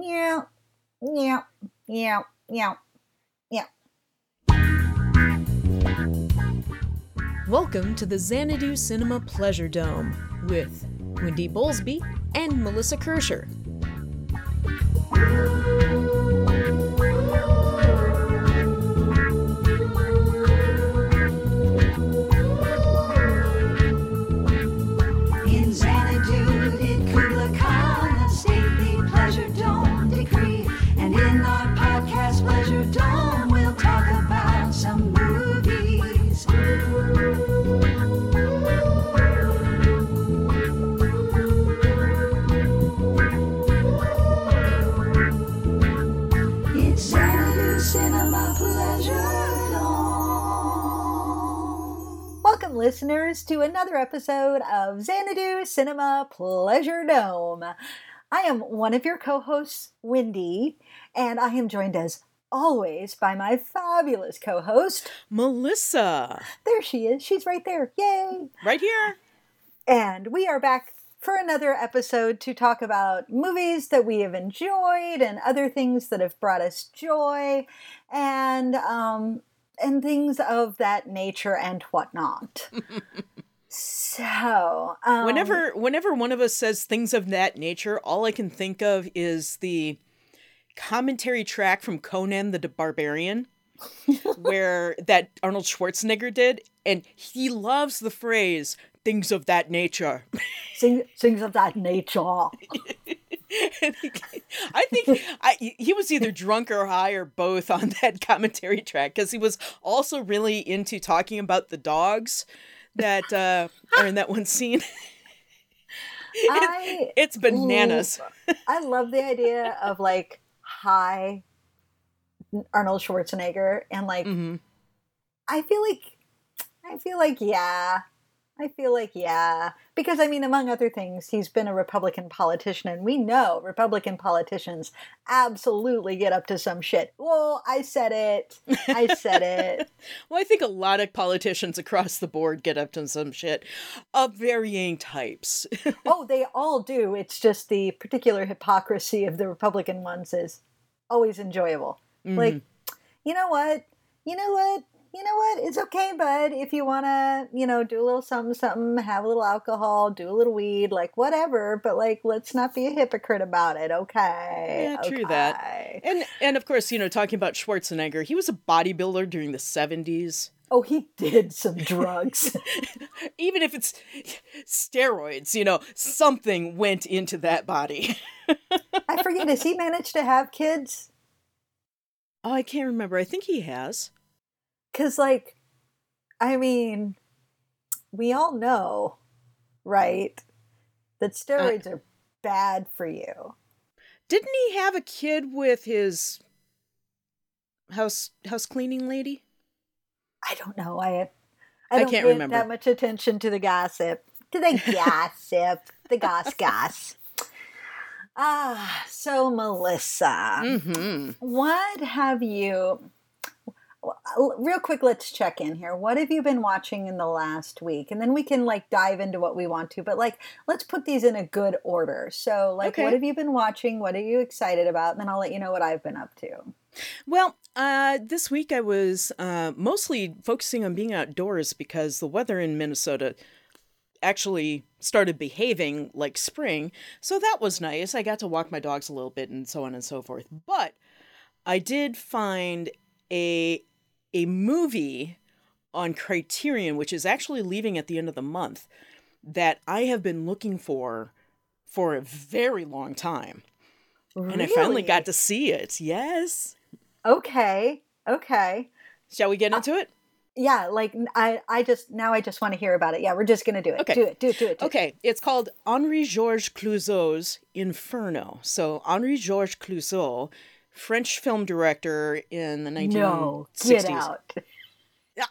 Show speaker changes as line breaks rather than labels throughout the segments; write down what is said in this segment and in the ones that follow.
Yeah.
Welcome to the Xanadu Cinema Pleasure Dome with Wendy Bowlesby and Melissa Kirscher.
Listeners, to another episode of Xanadu Cinema Pleasure Dome. I am one of your co hosts, Wendy, and I am joined as always by my fabulous co host.
Melissa,
There she is. She's right there. Yay!
right here.
And we are back for another episode to talk about movies that we have enjoyed and other things that have brought us joy and um, and things of that nature and whatnot. so, um,
Whenever whenever one of us says things of that nature, all I can think of is the commentary track from Conan the Barbarian where that Arnold Schwarzenegger did and he loves the phrase things of that nature.
things of that nature.
I think I, he was either drunk or high or both on that commentary track because he was also really into talking about the dogs that uh, are in that one scene.
I
It's bananas.
I love the idea of like high Arnold Schwarzenegger and like
hmm
I feel like I feel like yeah. I feel like yeah. Because I mean among other things, he's been a Republican politician and we know Republican politicians absolutely get up to some shit. Well, I said it. I said it.
Well, I think a lot of politicians across the board get up to some shit of varying types.
oh, they all do. It's just the particular hypocrisy of the Republican ones is always enjoyable. Like, mm-hmm. you know what? You know what? You know what? It's okay, bud. If you want to, you know, do a little something, something, have a little alcohol, do a little weed, like whatever, but like, let's not be a hypocrite about it, okay?
Yeah, true that. And and of course, you know, talking about Schwarzenegger, he was a bodybuilder during the 70s.
Oh, he did some drugs.
Even if it's steroids, you know, something went into that body.
I forget, has he managed to have kids?
Oh, I can't remember. I think he has.
Because, like, I mean, we all know, right, that steroids are bad for you.
Didn't he have a kid with his house house cleaning lady?
I don't know. I
I
I don't
can't
pay
remember.
that much attention to the gossip. To the gossip, the goss goss. Ah, so Melissa,
Mm-hmm.
what have you? Real quick, let's check in here. What have you been watching in the last week, and then we can like dive into what we want to. But like, let's put these in a good order. So, like,
Okay.
what have you been watching? What are you excited about? And then I'll let you know what I've been up to.
Well, uh, this week I was uh, mostly focusing on being outdoors because the weather in Minnesota actually started behaving like spring. So that was nice. I got to walk my dogs a little bit and so on and so forth. But I did find a a movie on Criterion, which is actually leaving at the end of the month, that I have been looking for for a very long time. And I finally got to see it. Yes.
Okay. Okay.
Shall we get uh, into it?
Yeah, like I, I just now I just want to hear about it. Yeah, we're just gonna do it.
Okay.
Do it. Do it. Do it. Do it.
Okay, it's called Henri Georges Clouzot's Inferno. So Henri Georges Clouzot, French film director in the 1960s.
No, get out.
Ah.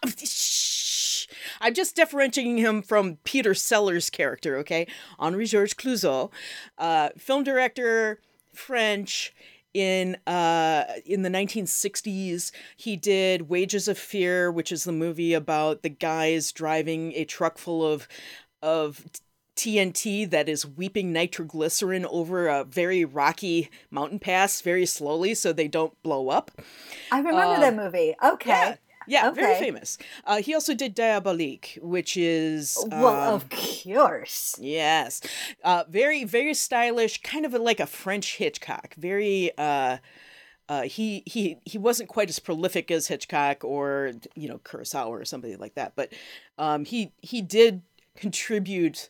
I'm just differentiating him from Peter Sellers' character, okay? Henri Georges Clouzot, uh, film director, French. In uh in the 1960s, he did Wages of Fear, which is the movie about the guys driving a truck full of of TNT that is weeping nitroglycerin over a very rocky mountain pass very slowly so they don't blow up.
I remember that movie. Okay.
Yeah. Yeah, very famous. Uh, he also did Diabolique, which is
Well,
um,
of course.
Yes. Uh, very, very stylish, kind of a, like a French Hitchcock. Very, uh, uh, he, he, he wasn't quite as prolific as Hitchcock or, you know, Kurosawa or somebody like that, but um, he, he did contribute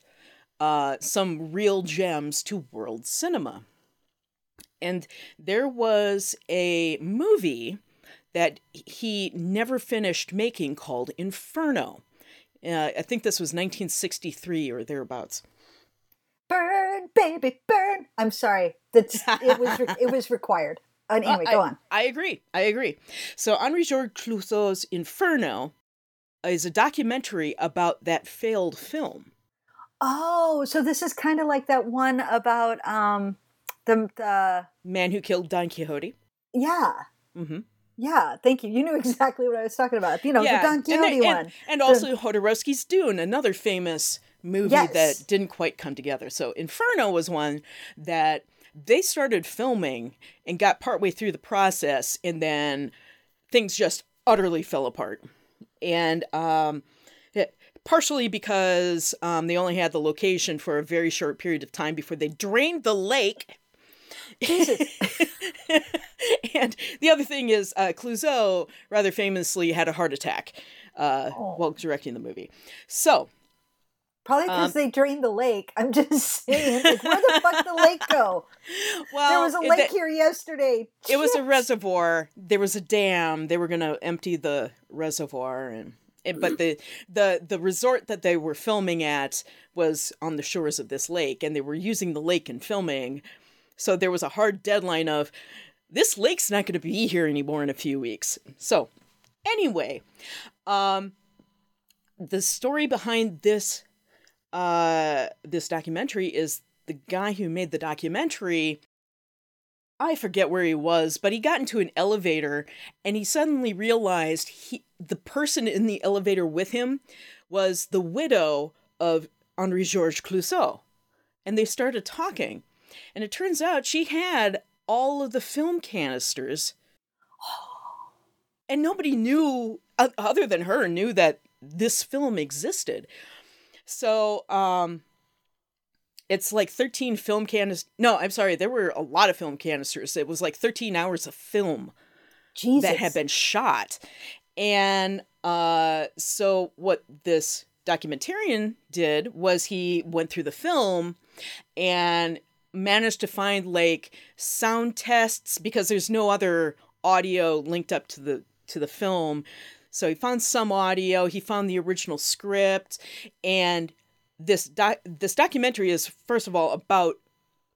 uh, some real gems to world cinema. And there was a movie that he never finished making called Inferno. Uh, I think this was 1963 or thereabouts.
Burn, baby, burn. I'm sorry. That's it was re- it was required. Uh, anyway,
I,
go on.
I agree. I agree. So Henri Georges Clouzot's Inferno is a documentary about that failed film.
Oh, so this is kind of like that one about um the the
Man Who Killed Don Quixote.
yeah.
Mm-hmm.
Yeah, thank you. You knew exactly what I was talking about. You know,
yeah,
the Don
and,
Quixote
and-
one.
and also Jodorowsky's Dune, another famous movie
Yes.
that didn't quite come together. So Inferno was one that they started filming and got partway through the process, and then things just utterly fell apart. And um, partially because um, they only had the location for a very short period of time before they drained the lake. and the other thing is, uh, Clouzot rather famously had a heart attack uh,
Oh.
while directing the movie. So,
Probably because
um,
they drained the lake. I'm just saying, like, where the fuck the lake go?
well,
There was a lake here yesterday.
It was a reservoir. There was a dam. They were going to empty the reservoir, and but the the the resort that they were filming at was on the shores of this lake, and they were using the lake in filming. So there was a hard deadline of this lake's not going to be here anymore in a few weeks. So anyway, um, the story behind this uh this documentary is the guy who made the documentary I forget where he was, but he got into an elevator and he suddenly realized he the person in the elevator with him was the widow of Henri Georges Clouzot. And they started talking. And it turns out she had all of the film canisters. And nobody knew other than her knew that this film existed. So, um it's like 13 film canisters. No, I'm sorry. There were a lot of film canisters. It was like 13 hours of film
Jesus.
that had been shot. And uh, so, what this documentarian did was he went through the film and managed to find like sound tests because there's no other audio linked up to the to the film. So he found some audio, he found the original script, and this doc- this documentary is first of all about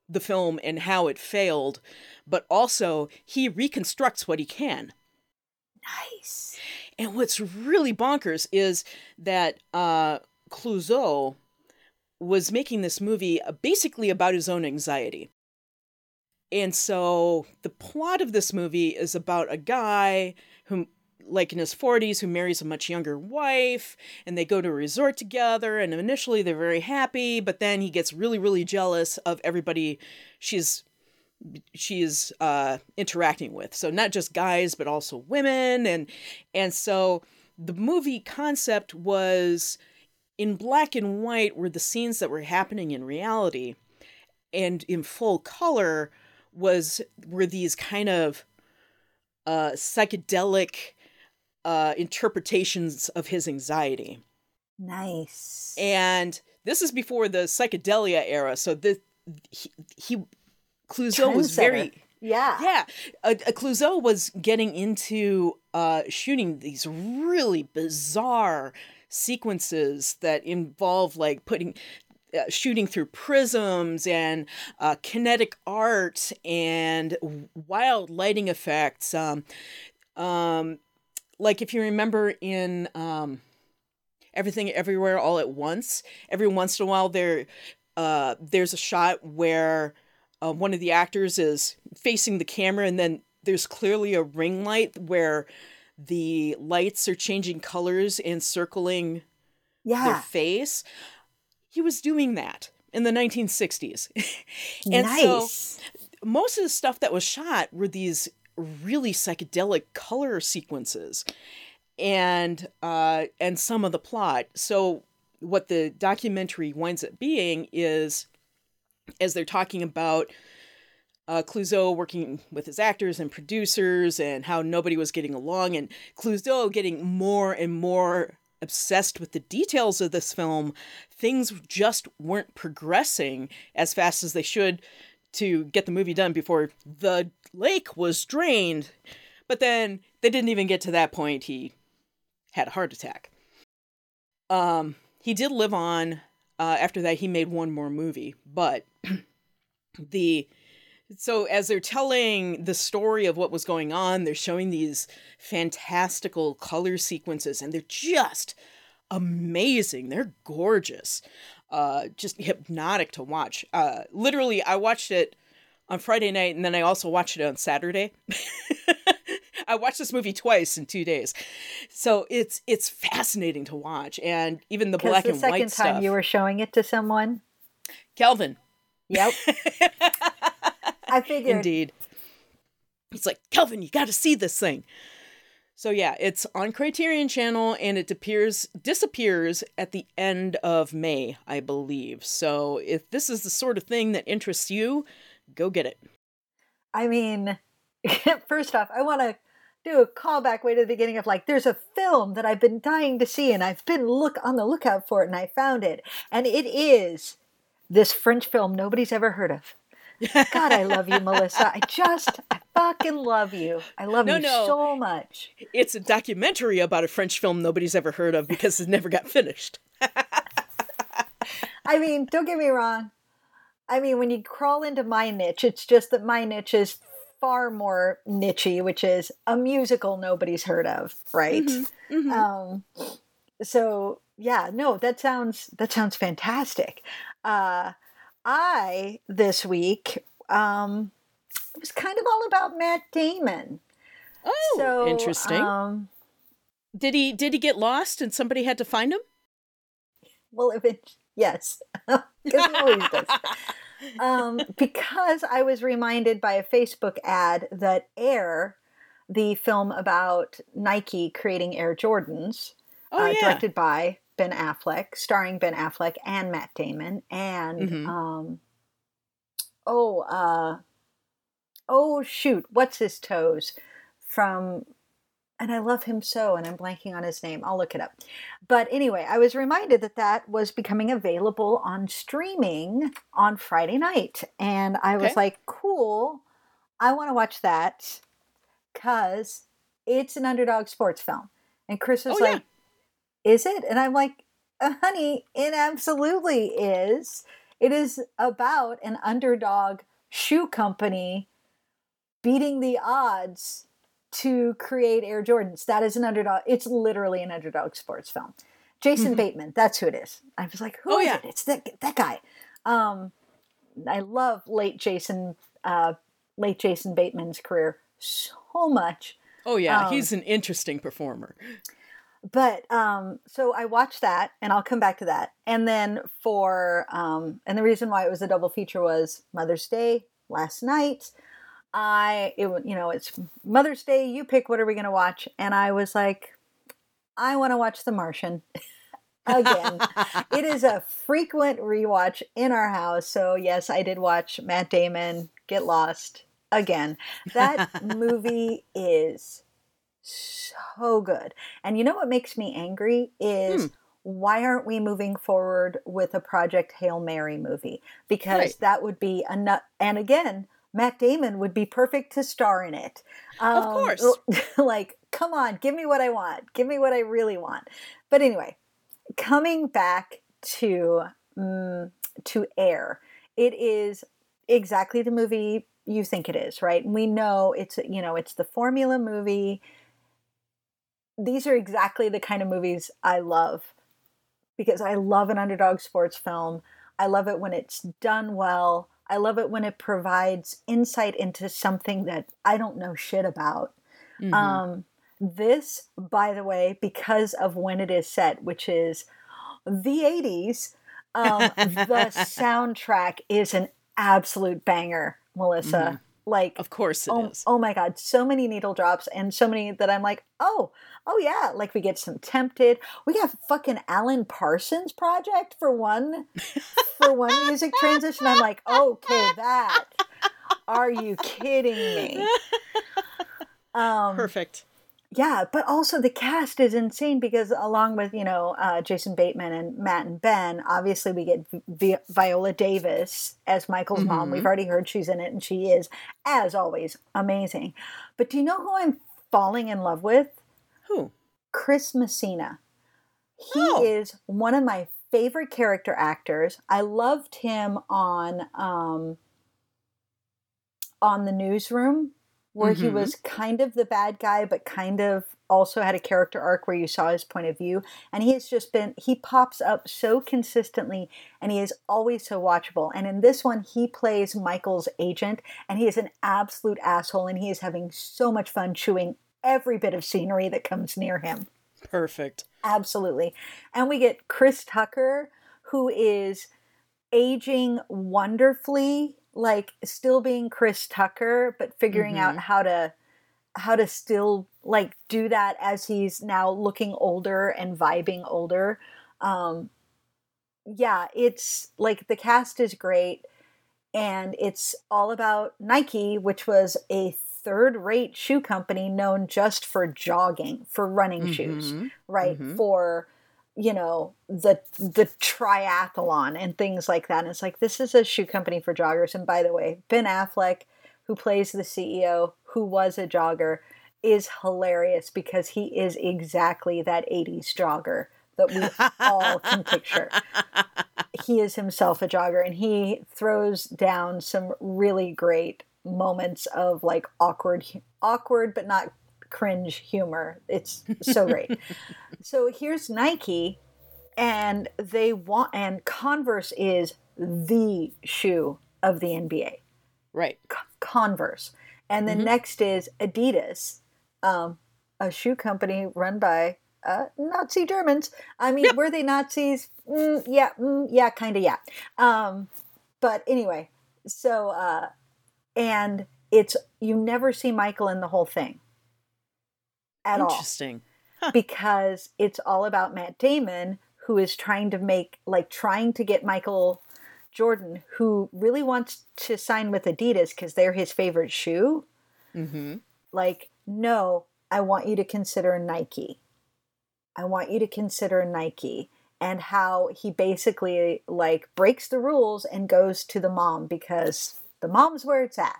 the film and how it failed, but also he reconstructs what he can.
nice.
And what's really bonkers is that uh, Clouzot was making this movie uh, basically about his own anxiety. And so the plot of this movie is about a guy who, like in his 40s, who marries a much younger wife, and they go to a resort together. And initially they're very happy, but then he gets really, really jealous of everybody she's she is uh, interacting with. So not just guys, but also women, and and so the movie concept was in black and white were the scenes that were happening in reality, and in full color was were these kind of uh, psychedelic uh, interpretations of his anxiety.
Nice.
And this is before the psychedelia era, so the he, he Clouzot was very
yeah.
yeah. Uh, Clouzot was getting into uh, shooting these really bizarre sequences that involve like putting uh, shooting through prisms and uh, kinetic art and wild lighting effects. Um, um, like if you remember in um, Everything Everywhere All at Once, every once in a while there uh, there's a shot where uh, one of the actors is facing the camera and then there's clearly a ring light where the lights are changing colors and circling their
Yeah.
face. he was doing that in the 1960s. and so
nice.
most of the stuff that was shot were these really psychedelic color sequences and uh and some of the plot so what the documentary winds up being is as they're talking about uh, Clouzot working with his actors and producers and how nobody was getting along, and Clouzot getting more and more obsessed with the details of this film. Things just weren't progressing as fast as they should to get the movie done before the lake was drained. But then they didn't even get to that point. He had a heart attack. Um, he did live on. Uh, after that, he made one more movie, but the so as they're telling the story of what was going on, they're showing these fantastical color sequences, and they're just amazing. They're gorgeous, uh, just hypnotic to watch. Uh, literally, I watched it on Friday night, and then I also watched it on Saturday. I watched this movie twice in two days, so it's it's fascinating to watch, and even the black
the
and
second time
stuff.
you were showing it to someone.
Calvin,
Yep. I figured.
Indeed. It's like, Kelvin, you got to see this thing. So yeah, it's on Criterion Channel and it appears disappears at the end of May, I believe. So if this is the sort of thing that interests you, go get it.
I mean, first off, I want to do a callback way to the beginning of like, there's a film that I've been dying to see, and I've been look on the lookout for it, and I found it, and it is this French film nobody's ever heard of. God, I love you, Melissa. I just, I fucking love you. I love
No,
you
no.
so much.
It's a documentary about a French film nobody's ever heard of because it never got finished.
I mean, don't get me wrong. I mean, when you crawl into my niche, it's just that my niche is far more nichey, which is a musical nobody's heard of, right? Um, so yeah, no, that sounds that sounds fantastic. Uh, I this week um, it was kind of all about Matt Damon.
Oh,
So
interesting.
Um,
did he did he get lost and somebody had to find him?
well, if it yes, because he always does. um, because I was reminded by a Facebook ad that Air, the film about Nike creating Air Jordans,
Oh
uh,
yeah.
directed by Ben Affleck, starring Ben Affleck and Matt Damon, and
Mhm.
um, oh, uh, oh shoot, what's his toes from? And I love him so, and I'm blanking on his name. I'll look it up. But anyway, I was reminded that that was becoming available on streaming on Friday night, and I was like, cool, I want to watch that because it's an underdog sports film. And Chris was
Oh, yeah.
Is it? And I'm like, uh, honey, it absolutely is. It is about an underdog shoe company beating the odds to create Air Jordans. That is an underdog. It's literally an underdog sports film. Jason
Mhm.
Bateman, that's who it is. I was like, who is
Oh, yeah.
it? It's that that guy. Um, I love late Jason, uh, late Jason Bateman's career so much.
Oh yeah,
um,
he's an interesting performer.
But um so i watched that and i'll come back to that and then for um and the reason why it was a double feature was mother's day last night. I it you know it's mother's day you pick what are we going to watch and i was like i want to watch the martian again. It is a frequent rewatch in our house so yes i did watch matt damon get lost again. That movie is so good and you know what makes me angry is
Hmm.
why aren't we moving forward with a project hail mary movie because
Right.
that would be a nut and again matt damon would be perfect to star in it
Of
Um,
course.
like come on give me what i want give me what i really want but anyway coming back to mm, to air it is exactly the movie you think it is right we know it's you know it's the formula movie these are exactly the kind of movies i love because i love an underdog sports film i love it when it's done well i love it when it provides insight into something that i don't know shit about
Mhm.
um, this, by the way, because of when it is set, which is the 80s, Um, the soundtrack is an absolute banger, Melissa. Like,
Of course it is.
oh, oh my god, so many needle drops and so many that I'm like, oh, oh yeah, like we get some tempted. We got fucking Alan Parsons project for one for one music transition. I'm like, okay, that. Are you kidding me? Um,
Perfect.
Yeah, but also the cast is insane because along with you know uh, Jason Bateman and Matt and Ben, obviously we get Vi- Viola Davis as Michael's mom. We've already heard she's in it, and she is, as always, amazing. But do you know who I'm falling in love with?
Who?
Chris Messina. He
Oh.
is one of my favorite character actors. I loved him on um, on the newsroom where he
Mhm.
was kind of the bad guy but kind of also had a character arc where you saw his point of view and he has just been he pops up so consistently and he is always so watchable and in this one he plays Michael's agent and he is an absolute asshole and he is having so much fun chewing every bit of scenery that comes near him
Perfect.
Absolutely. And we get Chris Tucker, who is aging wonderfully, like still being Chris Tucker, but figuring out how to how to still like do that as he's now looking older and vibing older. Um yeah, it's like the cast is great and it's all about Nike, which was a third rate shoe company known just for jogging, for running shoes
Mhm.
right
Mhm.
for you know the the triathlon and things like that. And it's like this is a shoe company for joggers. And by the way ben affleck who plays the ceo who was a jogger is hilarious because he is exactly that 80s jogger that we all can picture. He is himself a jogger and he throws down some really great moments of like awkward awkward but not cringe humor. It's so great. So here's Nike and they want and Converse is the shoe of the NBA
Right.
Converse. And then next is Adidas um, a shoe company run by uh, Nazi Germans. I mean were they Nazis? Mm, yeah mm, yeah kind of yeah. Um, but anyway so uh, and it's you never see Michael in the whole thing at all
Interesting.
because it's all about Matt Damon, who is trying to make, like, trying to get Michael Jordan, who really wants to sign with Adidas because they're his favorite shoe.
Mm-hmm.
Like, no, I want you to consider Nike. I want you to consider Nike. And how he basically like breaks the rules and goes to the mom because the mom's where it's at.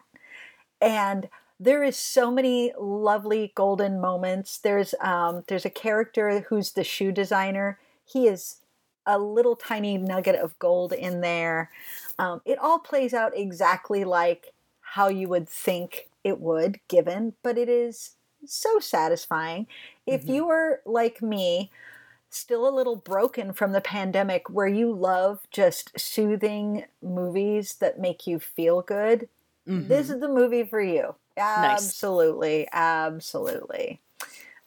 And there is so many lovely golden moments. There's um, there's a character who's the shoe designer. He is a little tiny nugget of gold in there. Um, it all plays out exactly like how you would think it would, given, but it is so satisfying. If you are like me, still a little broken from the pandemic, where you love just soothing movies that make you feel good, this is the movie for you. Absolutely, absolutely.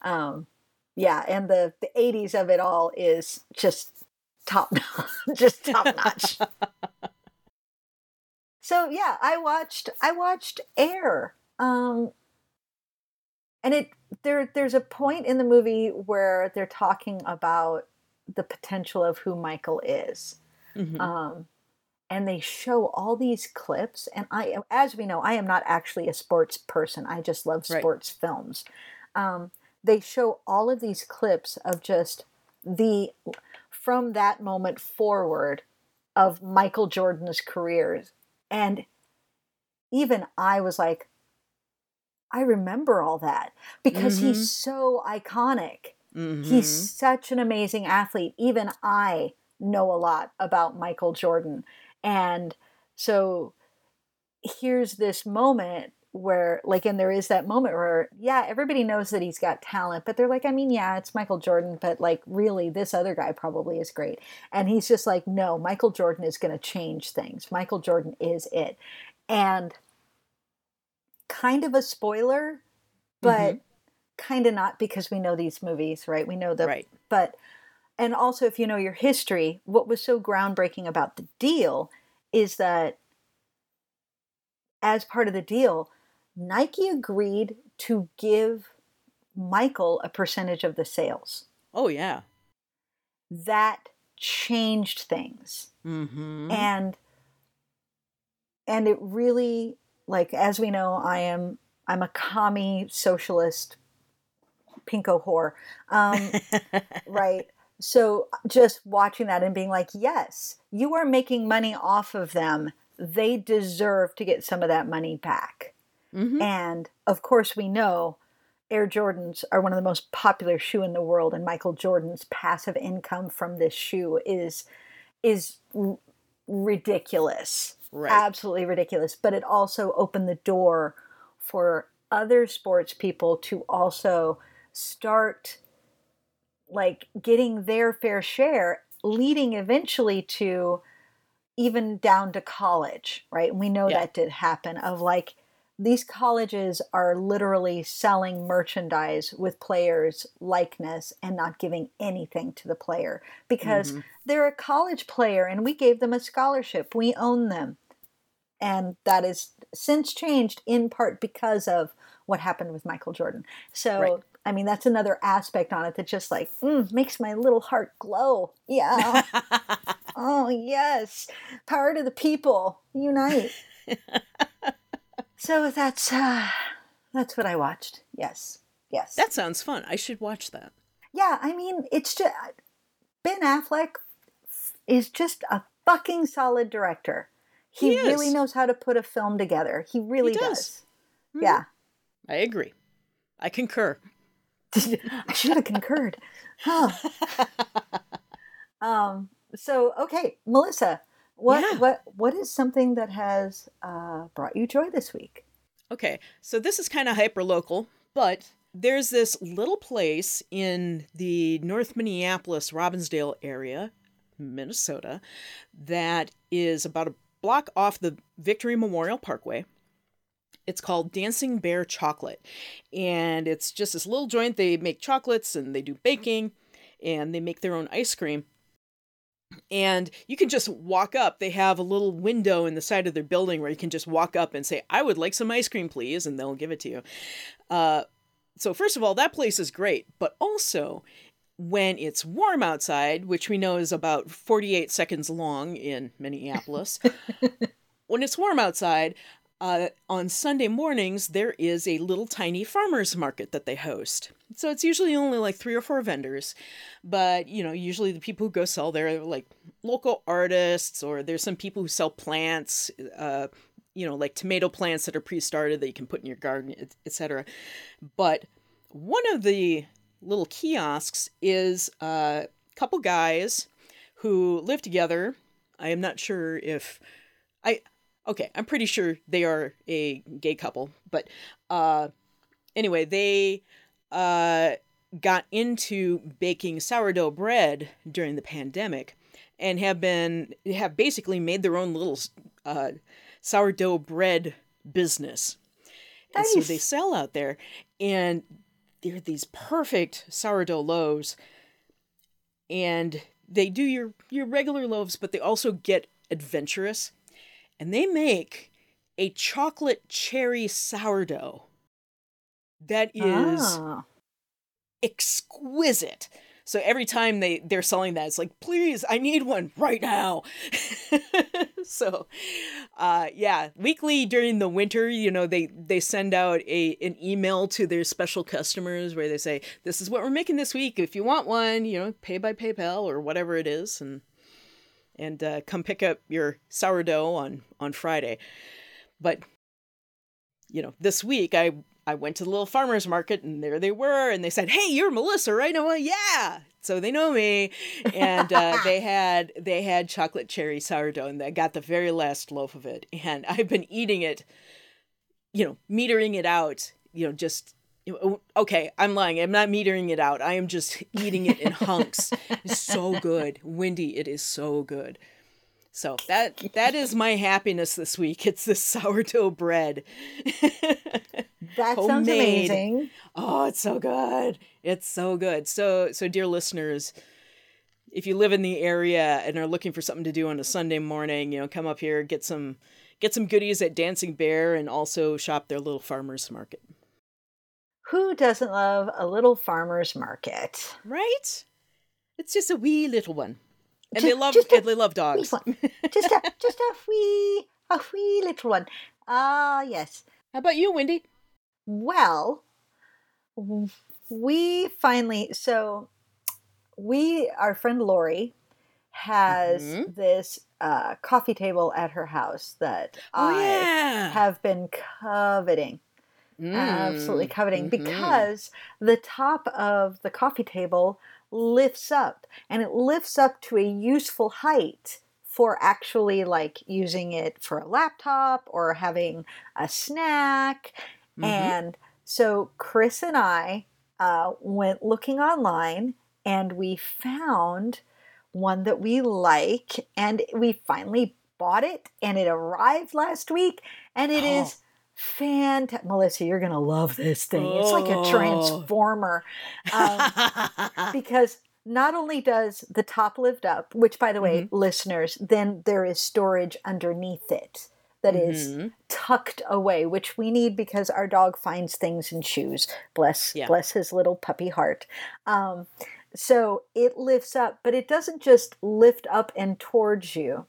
Um, yeah, and the the eighties of it all is just top notch, just top notch. so yeah, I watched I watched Air, um, and it there there's a point in the movie where they're talking about the potential of who Michael is.
Mhm.
Um, and they show all these clips and i as we know i am not actually a sports person i just love
Right.
sports films um, they show all of these clips of just the from that moment forward of michael jordan's careers and even i was like i remember all that because he's so iconic
Mhm.
He's such an amazing athlete. Even I know a lot about Michael Jordan. And so here's this moment where, like, and there is that moment where, yeah, everybody knows that he's got talent, but they're like, I mean, yeah, it's Michael Jordan, but like, really, this other guy probably is great. And he's just like, no, Michael Jordan is going to change things. Michael Jordan is it. And kind of a spoiler, but mm-hmm. kind of not because we know these movies, right? We know the
Right.
but and also if you know your history, what was so groundbreaking about the deal is that as part of the deal, Nike agreed to give Michael a percentage of the sales.
Oh yeah.
That changed things.
Mm-hmm.
and and it really like as we know i am i'm a commie socialist pinko whore um, right so just watching that and being like yes you are making money off of them they deserve to get some of that money back
Mhm.
and of course we know air jordans are one of the most popular shoe in the world and michael jordan's passive income from this shoe is is r- ridiculous
Right.
absolutely ridiculous but it also opened the door for other sports people to also start like getting their fair share leading eventually to even down to college right and we know
Yeah.
that did happen of like these colleges are literally selling merchandise with players likeness and not giving anything to the player because
Mhm.
they're a college player and we gave them a scholarship we own them and that is since changed in part because of what happened with michael jordan so
Right.
I mean that's another aspect on it that just like mm, makes my little heart glow. Yeah. Oh yes. Power to the people. Unite. So that's uh that's what i watched. Yes. Yes.
That sounds fun. I should watch that.
yeah i mean it's just ben affleck is just a fucking solid director. He,
He
really knows how to put a film together. He really
does.
does. yeah.
I agree. I concur.
i should have concurred huh. um so okay melissa what
Yeah.
what what is something that has uh, brought you joy this week
Okay, so this is kind of hyper local, but there's this little place in the North Minneapolis, Robbinsdale area, Minnesota, that is about a block off the Victory Memorial Parkway. It's called Dancing Bear Chocolate. And it's just this little joint. They make chocolates and they do baking and they make their own ice cream. And you can just walk up. They have a little window in the side of their building where you can just walk up and say, I would like some ice cream, please. And they'll give it to you. Uh, so, first of all, that place is great. But also, when it's warm outside, which we know is about 48 seconds long in Minneapolis, when it's warm outside, uh, on Sunday mornings, there is a little tiny farmer's market that they host. So it's usually only like three or four vendors, but you know, usually the people who go sell there are like local artists, or there's some people who sell plants, uh, you know, like tomato plants that are pre-started that you can put in your garden, et- etc. But one of the little kiosks is a couple guys who live together. I am not sure if I okay, I'm pretty sure they are a gay couple, but uh anyway, they uh got into baking sourdough bread during the pandemic and have been have basically made their own little uh sourdough bread business. And so they sell out there and they're these perfect sourdough loaves and they do your your regular loaves but they also get adventurous and they make a chocolate cherry sourdough that is
Ah.
exquisite. So every time they they're selling that it's like please i need one right now. So uh yeah weekly during the winter you know they they send out a an email to their special customers where they say this is what we're making this week. If you want one you know pay by paypal or whatever it is and and uh, come pick up your sourdough on on friday. But you know this week i i went to the little farmers market and there they were and they said hey you're melissa right? And i went yeah. So they know me. And uh, they had they had chocolate cherry sourdough and i got the very last loaf of it. And i've been eating it you know metering it out you know just okay i'm lying i'm not metering it out i am just eating it in hunks it's so good Wendy it is so good so that that is my happiness this week it's this sourdough bread
That sounds amazing.
Oh, it's so good. It's so good. So so dear listeners, if you live in the area and are looking for something to do on a Sunday morning, you know, come up here, get some get some goodies at Dancing Bear and also shop their little farmers market.
Who doesn't love a little farmer's market?
Right? It's just a wee little one. And
Ju-
they love
just a
and they love dogs.
Just a, just a wee, a wee little one. Ah, yes.
How about you, Wendy?
Well, we finally, so we, our friend Lori, has
Mhm.
this uh, coffee table at her house that
Oh
I
yeah.
have been coveting. Absolutely
Mm,
coveting
mhm.
because the top of the coffee table lifts up and it lifts up to a useful height for actually like using it for a laptop or having a snack
Mhm.
and so chris and i uh, went looking online and we found one that we like and we finally bought it and it arrived last week and it
Oh.
is fantastic melissa you're gonna love this thing it's like a
Oh.
transformer um, because not only does the top lift up which by the way
Mm-hmm.
listeners then there is storage underneath it that is
Mhm.
tucked away which we need because our dog finds things in shoes bless
Yeah.
bless his little puppy heart um, so it lifts up but it doesn't just lift up and towards you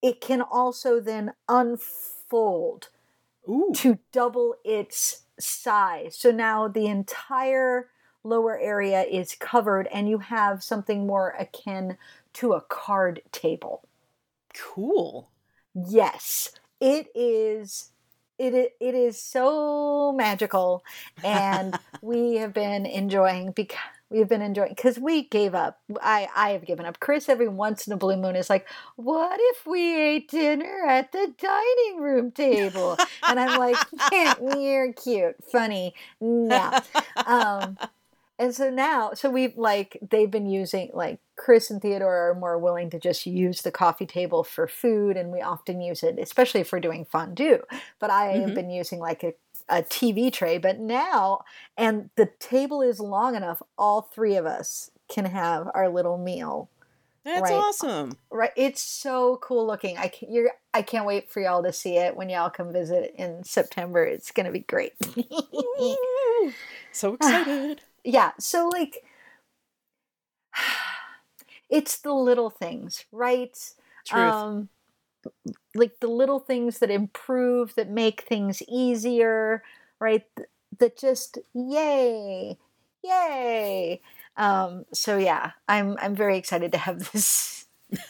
it can also then unfold
Ooh.
to double its size. So now the entire lower area is covered and you have something more akin to a card table.
Cool.
Yes, It is it, it is so magical and we have been enjoying because we've been enjoying because we gave up. I i have given up. Chris every once in a blue moon is like what if we ate dinner at the dining room table? And i'm like you're cute. Funny. No. Um and so now so we've like they've been using like chris and theodore are more willing to just use the coffee table for food and we often use it especially if we're doing fondue. But i have
Mhm.
been using like a, a tv tray but now and the table is long enough all three of us can have our little meal
That's
Right.
awesome.
right it's so cool looking i can, you're i can't wait for y'all to see it when y'all come visit in september it's gonna be great
so excited.
yeah so like it's the little things right
Truth.
um like the little things that improve that make things easier right? That just yay yay. Um so yeah i'm i'm very excited to have this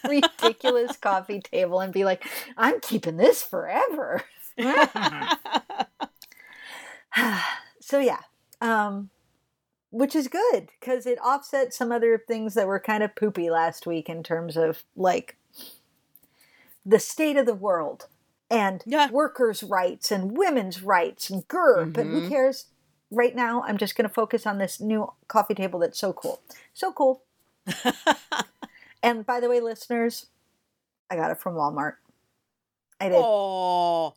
ridiculous coffee table and be like i'm keeping this forever. So yeah um which is good because it offsets some other things that were kind of poopy last week in terms of like the state of the world and
Yeah.
workers' rights and women's rights and grr. But who
Mhm.
cares? Right now, I'm just going to focus on this new coffee table that's so cool. So cool. and by the way, listeners, I got it from Walmart. I did.
oh.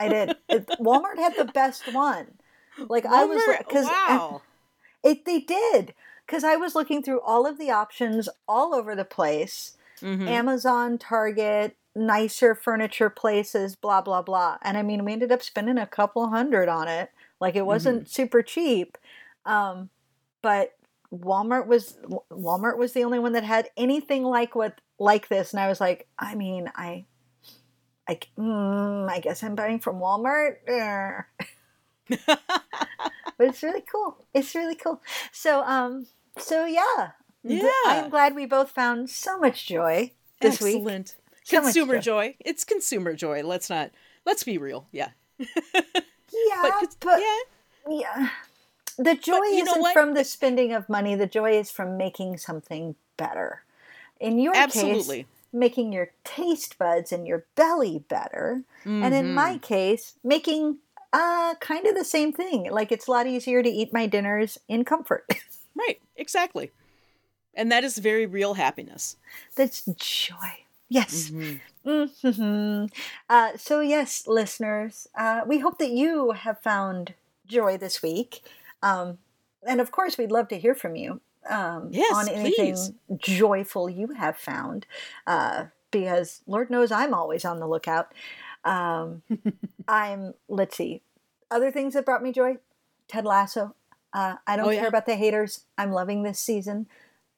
I did. It, Walmart had the best one. Like I was because
wow.
it they did because I was looking through all of the options all over the place.
Mhm.
Amazon, Target, nicer furniture places, blah blah blah. And I mean, we ended up spending a couple hundred on it. Like it wasn't super cheap, um, but Walmart was Walmart was the only one that had anything like what like this. And I was like, I mean, I. I, mm, I guess I'm buying from Walmart. But it's really cool. It's really cool. So um so yeah.
Yeah.
I'm glad we both found so much joy this week.
Excellent.
So
consumer
joy.
joy. It's consumer joy. Let's not. Let's be real. Yeah.
Yeah,
But,
but,
yeah.
yeah. The joy isn't from the spending of money. The joy is from making something better. In your
Absolutely.
case, making your taste buds and your belly better. And in my case, making uh kind of the same thing. Like it's a lot easier to eat my dinners in comfort.
Right. Exactly. And that is very real happiness.
That's joy. Yes.
Mhm.
hmm Uh, so, yes, listeners, uh, we hope that you have found joy this week. Um, and of course, we'd love to hear from you. um,
Yes,
on anything
please.
joyful you have found, uh, because Lord knows I'm always on the lookout. Um, I'm, let's see, other things that brought me joy Ted Lasso. Uh, I don't
Oh,
care
yeah.
about the haters. I'm loving this season.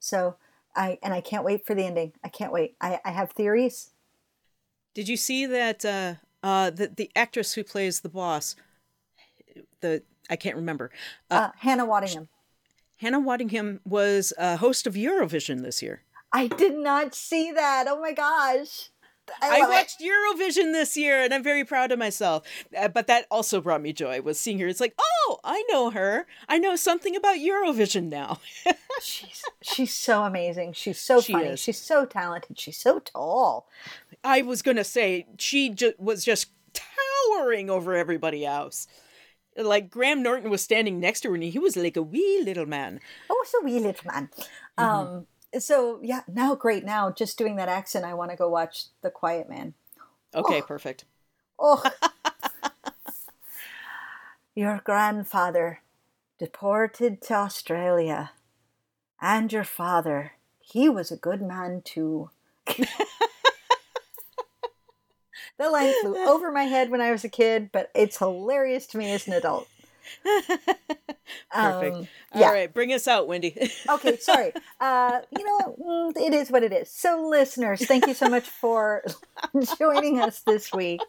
So, I, and I can't wait for the ending. I can't wait. I, I have theories.
Did you see that uh uh the the actress who plays the boss the I can't remember. Uh,
Uh, Hannah Waddingham.
Hannah Waddingham was a host of Eurovision this year.
I did not see that. Oh my gosh. I,
I
love it.
watched Eurovision this year and I'm very proud of myself. Uh, but that also brought me joy was seeing her. It's like, "Oh, I know her. I know something about Eurovision now."
She's she's so amazing. She's so
She
funny.
is.
She's so talented. She's so tall.
I was going to say she ju- was just towering over everybody else. Like Graham Norton was standing next to her and he was like a wee little man.
Oh, so wee little man.
Mm-hmm.
Um. So yeah, now great. Now just doing that accent, I want to go watch The Quiet Man.
Okay, perfect.
Oh. your grandfather deported to Australia, and your father, he was a good man too. the line flew over my head when I was a kid, but it's hilarious to me as an adult.
Perfect.
Um, yeah.
right, bring us out, Wendy.
okay, sorry. Uh, you know. Mm, it is what it is. So, listeners, thank you so much for joining us this week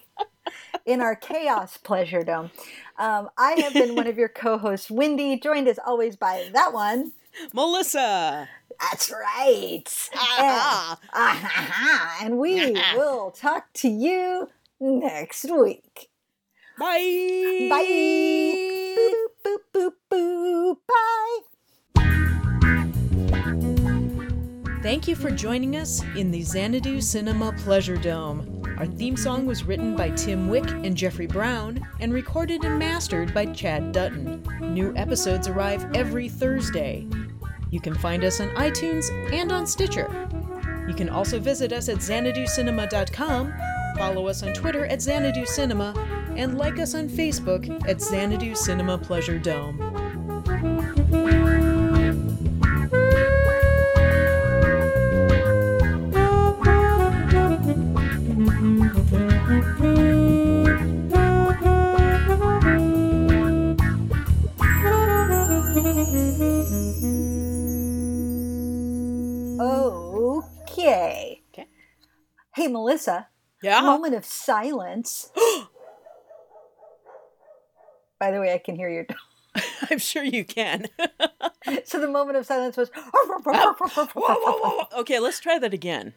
in our chaos pleasure dome. Um, I have been one of your co-hosts, Wendy, joined as always by that one.
Melissa.
That's right.
Ah.
And, ah, and we will talk to you next week.
Bye.
Bye. Boop, boop, boop, boop. Bye.
Thank you for joining us in the Xanadu Cinema Pleasure Dome. Our theme song was written by Tim Wick and Jeffrey Brown and recorded and mastered by Chad Dutton. New episodes arrive every Thursday. You can find us on iTunes and on Stitcher. You can also visit us at xanaducinema.com, follow us on Twitter at Xanadu Cinema, and like us on Facebook at Xanadu Cinema Pleasure Dome.
Okay.
Okay.
Hey, Melissa.
Yeah.
Moment of silence. By the way, I can hear your dog.
I'm sure you can.
So the moment of silence was.
Ah, okay, let's try that again.